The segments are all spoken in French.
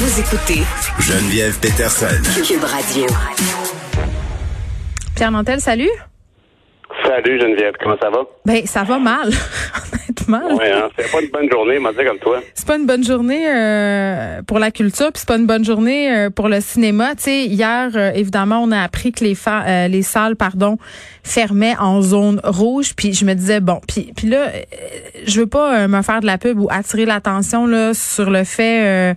Vous écoutez Geneviève Peterson. Cube Radio. Pierre Nantel, salut. Salut Geneviève, comment ça va? Ben, ça va mal, honnêtement. Oui, hein, c'est pas une bonne journée, m'a dit comme toi. C'est pas une bonne journée euh, pour la culture, puis c'est pas une bonne journée euh, pour le cinéma. Tu sais, hier, euh, évidemment, on a appris que les, fa- euh, les salles, pardon, fermaient en zone rouge. Puis je me disais bon, puis puis là, euh, je veux pas euh, me faire de la pub ou attirer l'attention là sur le fait.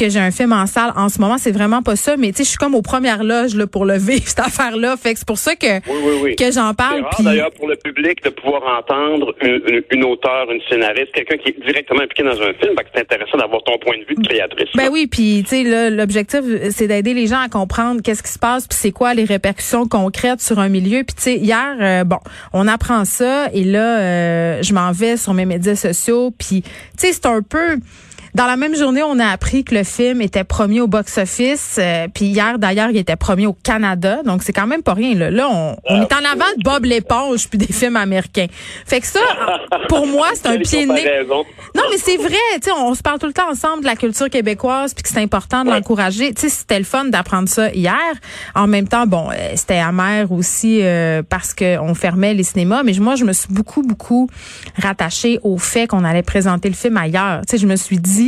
Que j'ai un film en salle en ce moment, c'est vraiment pas ça, mais tu sais, je suis comme aux premières loges là pour le vivre cette affaire-là, fait que c'est pour ça que Oui, oui, oui. que j'en C'est parle. rare puis- d'ailleurs pour le public de pouvoir entendre une, une, une auteure, une scénariste, quelqu'un qui est directement impliqué dans un film. Fait que c'est intéressant d'avoir ton point de vue de créatrice. Ben là. oui, puis tu sais là, l'objectif c'est d'aider les gens à comprendre qu'est-ce qui se passe puis c'est quoi les répercussions concrètes sur un milieu. Puis tu sais hier euh, bon, on apprend ça et là euh, je m'en vais sur mes médias sociaux puis tu sais c'est un peu dans la même journée, on a appris que le film était premier au box-office. euh, puis hier, d'ailleurs, il était premier au Canada. Donc, c'est quand même pas rien. Là, là on, on est en avant de Bob l'éponge puis des films américains. Fait que ça, pour moi, c'est un pied de nez. Non, mais c'est vrai, tu sais, on se parle tout le temps ensemble de la culture québécoise puis que c'est important de Ouais. l'encourager. Tu sais, c'était le fun d'apprendre ça hier. En même temps, bon, euh, c'était amer aussi euh, parce que on fermait les cinémas, mais moi je me suis beaucoup beaucoup rattachée au fait qu'on allait présenter le film ailleurs. Tu sais, je me suis dit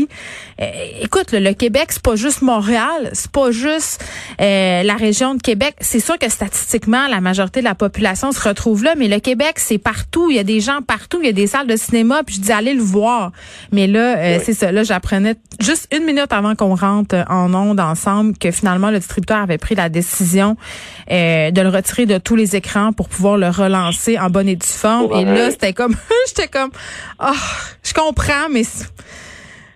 euh, écoute, le, le Québec, c'est pas juste Montréal, c'est pas juste euh, la région de Québec. C'est sûr que statistiquement, la majorité de la population se retrouve là, mais le Québec, c'est partout. Il y a des gens partout. Il y a des salles de cinéma. Puis je dis, allez le voir. Mais là, euh, c'est ça. Là, j'apprenais juste une minute avant qu'on rentre en onde ensemble que finalement, le distributeur avait pris la décision euh, de le retirer de tous les écrans pour pouvoir le relancer en bonne et due forme. Et Ouais. là, c'était comme, j'étais comme, ah, je comprends, mais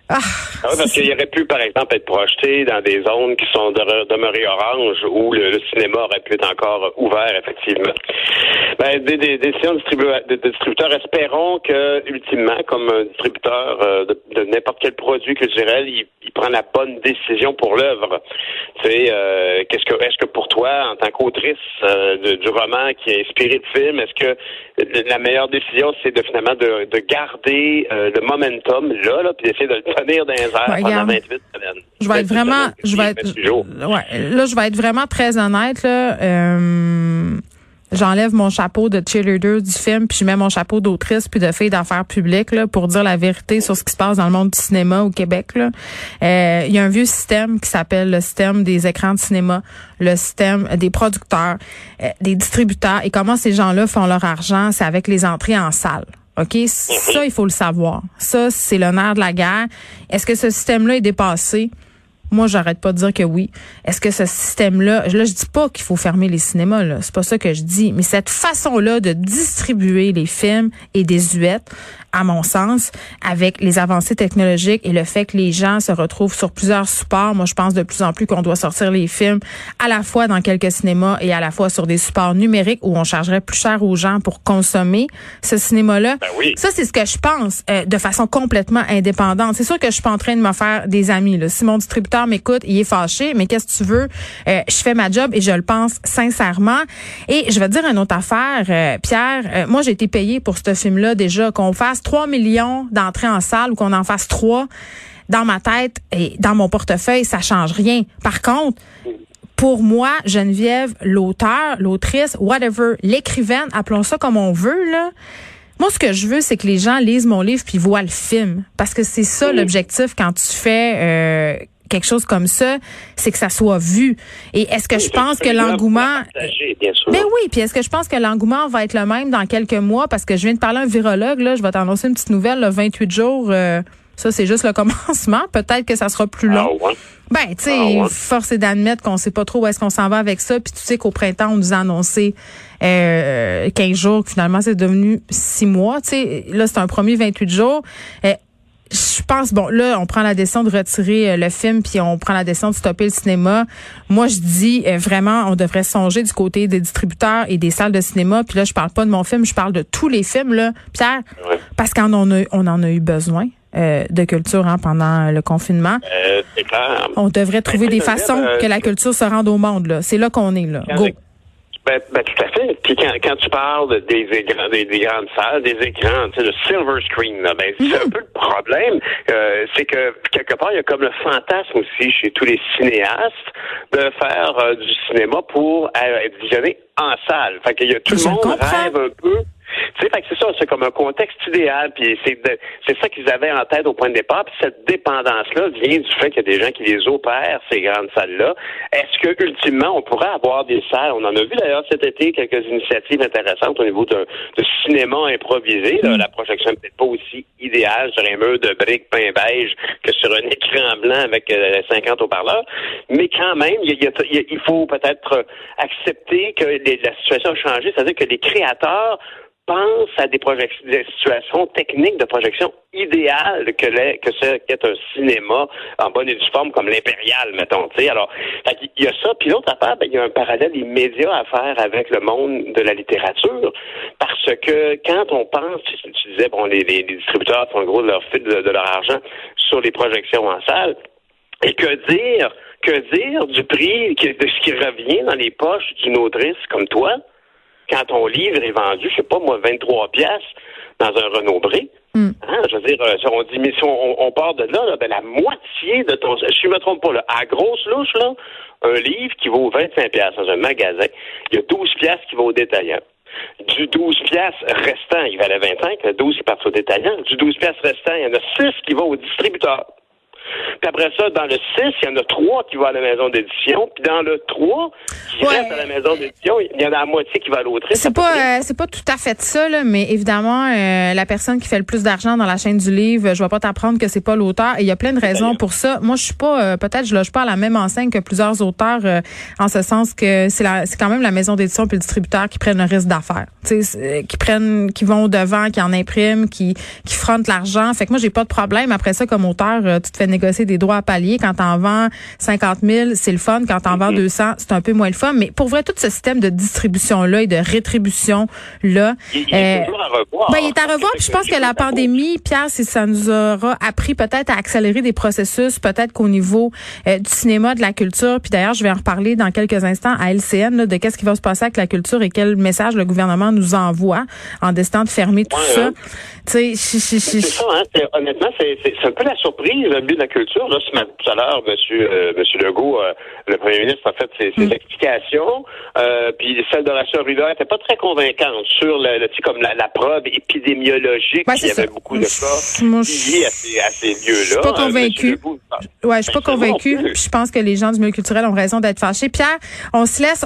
ah, Ah oui, parce qu'il aurait pu, par exemple, être projeté dans des zones qui sont de- demeurées oranges où le, le cinéma aurait pu être encore ouvert, effectivement. Ben, des, des, des décisions de, distribu- de- de distributeurs, espérons que, ultimement, comme un distributeur euh, de, de n'importe quel produit culturel, il, il prend la bonne décision pour l'œuvre. Tu sais, euh, qu'est-ce que, est-ce que pour toi, en tant qu'autrice euh, de- du roman qui a inspiré le film, est-ce que la meilleure décision, c'est de finalement de, de garder euh, le momentum là, là, puis d'essayer de le tenir dans les airs Ouais, pendant regarde. 28 semaines. Je vais être 28 vraiment, je vais être, 28 jours. ouais, là, je vais être vraiment très honnête, là. Euh, J'enlève mon chapeau de cheerleader du film, puis je mets mon chapeau d'autrice puis de fille d'affaires publiques là, pour dire la vérité sur ce qui se passe dans le monde du cinéma au Québec. là. Euh, Il y a un vieux système qui s'appelle le système des écrans de cinéma, le système des producteurs, euh, des distributeurs. Et comment ces gens-là font leur argent, c'est avec les entrées en salle. OK? Ça, il faut le savoir. Ça, c'est le nerf de la guerre. Est-ce que ce système-là est dépassé? Moi, j'arrête pas de dire que oui. Est-ce que ce système-là, là, je dis pas qu'il faut fermer les cinémas, là. C'est pas ça que je dis. Mais cette façon-là de distribuer les films est désuète, à mon sens, avec les avancées technologiques et le fait que les gens se retrouvent sur plusieurs supports. Moi, je pense de plus en plus qu'on doit sortir les films à la fois dans quelques cinémas et à la fois sur des supports numériques où on chargerait plus cher aux gens pour consommer ce cinéma-là. Ben oui. Ça, c'est ce que je pense euh, de façon complètement indépendante. C'est sûr que je suis pas en train de me faire des amis. Là. Si mon distributeur m'écoute, il est fâché, mais qu'est-ce que tu veux? Euh, je fais ma job et je le pense sincèrement. Et je vais te dire une autre affaire, euh, Pierre. Euh, moi, j'ai été payé pour ce film-là déjà. Qu'on fasse 3 millions d'entrées en salle ou qu'on en fasse 3 dans ma tête et dans mon portefeuille, ça change rien. Par contre, pour moi, Geneviève, l'auteur, l'autrice, whatever, l'écrivaine, appelons ça comme on veut, là. Moi, ce que je veux, c'est que les gens lisent mon livre puis voient le film. Parce que c'est ça l'objectif quand tu fais euh, quelque chose comme ça, c'est que ça soit vu. Et est-ce que je pense que l'engouement... sûr. Ben oui, puis est-ce que je pense que l'engouement va être le même dans quelques mois? Parce que je viens de parler à un virologue, là, je vais t'annoncer une petite nouvelle, là, 28 jours, euh, ça c'est juste le commencement. Peut-être que ça sera plus long. Ah ouais. Ben, tu sais, Ah ouais. force est d'admettre qu'on sait pas trop où est-ce qu'on s'en va avec ça. Puis tu sais qu'au printemps, on nous a annoncé euh, 15 jours, que finalement, c'est devenu 6 mois. Tu sais, là, c'est un premier 28 jours. Euh, pense, bon, là, on prend la décision de retirer euh, le film, puis on prend la décision de stopper le cinéma. Moi, je dis euh, vraiment, on devrait songer du côté des distributeurs et des salles de cinéma. Puis là, je parle pas de mon film, je parle de tous les films, là, Pierre, Ouais. parce qu'on en a, on en a eu besoin euh, de culture hein, pendant le confinement. Euh, clair. On devrait trouver des façons euh, que la culture se rende au monde. là. C'est là qu'on est. là. Go. Ben, ben, tout à fait. Puis quand, quand tu parles des, écrans, des, des grandes salles, des écrans, tu sais, le silver screen, là, ben, c'est un peu le problème. Euh, c'est que quelque part, il y a comme le fantasme aussi chez tous les cinéastes de faire euh, du cinéma pour être visionné en salle. Fait qu'il y a tout le monde rêve un peu tu sais, c'est ça, c'est comme un contexte idéal, puis c'est c'est ça qu'ils avaient en tête au point de départ, puis cette dépendance-là vient du fait qu'il y a des gens qui les opèrent, ces grandes salles-là. Est-ce que, ultimement, on pourrait avoir des salles, on en a vu d'ailleurs cet été quelques initiatives intéressantes au niveau de, cinéma improvisé, mm. la projection n'est peut-être pas aussi idéale sur un mur de briques peint beige que sur un écran blanc avec 50 euh, haut-parleurs, mais quand même, il, faut peut-être accepter que la situation a changé, c'est-à-dire que les créateurs pense à des des situations techniques de projection idéales que l'est, que ce qu'est un cinéma en bonne et due forme comme l'impérial, mettons. sais. Alors, il y a ça. Puis l'autre affaire, ben, il y a un parallèle immédiat à faire avec le monde de la littérature, parce que quand on pense, tu, disais, bon, les, distributeurs font gros de leur fil de, leur argent sur les projections en salle. Et que dire, que dire du prix, de ce qui revient dans les poches d'une autrice comme toi? Quand ton livre est vendu, je sais pas moi, 23 pièces dans un Renault Bré, hmm. hein, je veux dire, euh, on dit, mais si on, part de là, ben, la moitié de ton, si je me trompe pas, là, à grosse louche, là, un livre qui vaut 25 pièces dans un magasin, il y a 12 pièces qui vont au détaillant. Du 12 pièces restant, il valait 25, le 12 qui part au détaillant. Du 12 pièces restant, il y en a 6 qui vont au distributeur. Puis après ça, dans le 6, il y en a 3 qui vont à la maison d'édition. Puis dans le 3, qui reste à la maison d'édition, il y en a la moitié qui va à l'autre. C'est pas, euh, c'est pas tout à fait ça, là, mais évidemment, euh, la personne qui fait le plus d'argent dans la chaîne du livre, je vais pas t'apprendre que c'est pas l'auteur. Et il y a plein de raisons pour ça. Moi, je suis pas, euh, peut-être, je loge pas à la même enseigne que plusieurs auteurs, en ce sens que c'est c'est quand même la maison d'édition puis le distributeur qui prennent le risque d'affaires. Qui prennent, qui vont au devant, qui en impriment, qui, qui frontent l'argent. Fait que moi, j'ai pas de problème. Après ça, comme auteur, tu te fais négocier des droits à palier. Quand t'en vends 50 000, c'est le fun. Quand t'en vends 200, mm-hmm. c'est un peu moins le fun. Mais pour vrai, tout ce système de distribution-là et de rétribution-là... Il, est euh, toujours à revoir. Ben, il est à revoir. Puis je pense que la pandémie, Pierre, ça nous aura appris peut-être à accélérer des processus, peut-être qu'au niveau euh, du cinéma, de la culture. Puis d'ailleurs, je vais en reparler dans quelques instants à LCN de qu'est-ce qui va se passer avec la culture et quel message le gouvernement nous envoie en décidant de fermer tout ça. Hein. C'est ça, hein? honnêtement, c'est un peu la surprise, le but de la culture Là, tout à l'heure, Monsieur, euh, Monsieur Legault, euh, le Premier ministre a fait ses, mm. explications, euh, puis celle d'Horacio Arruda n'était pas très convaincante sur le, le comme la, la, preuve épidémiologique. Il y avait beaucoup de cas liés à ces, à ces lieux-là. Je suis pas ouais, je suis pas convaincu. Je pense que les gens du milieu culturel ont raison d'être fâchés. Pierre, on se laisse.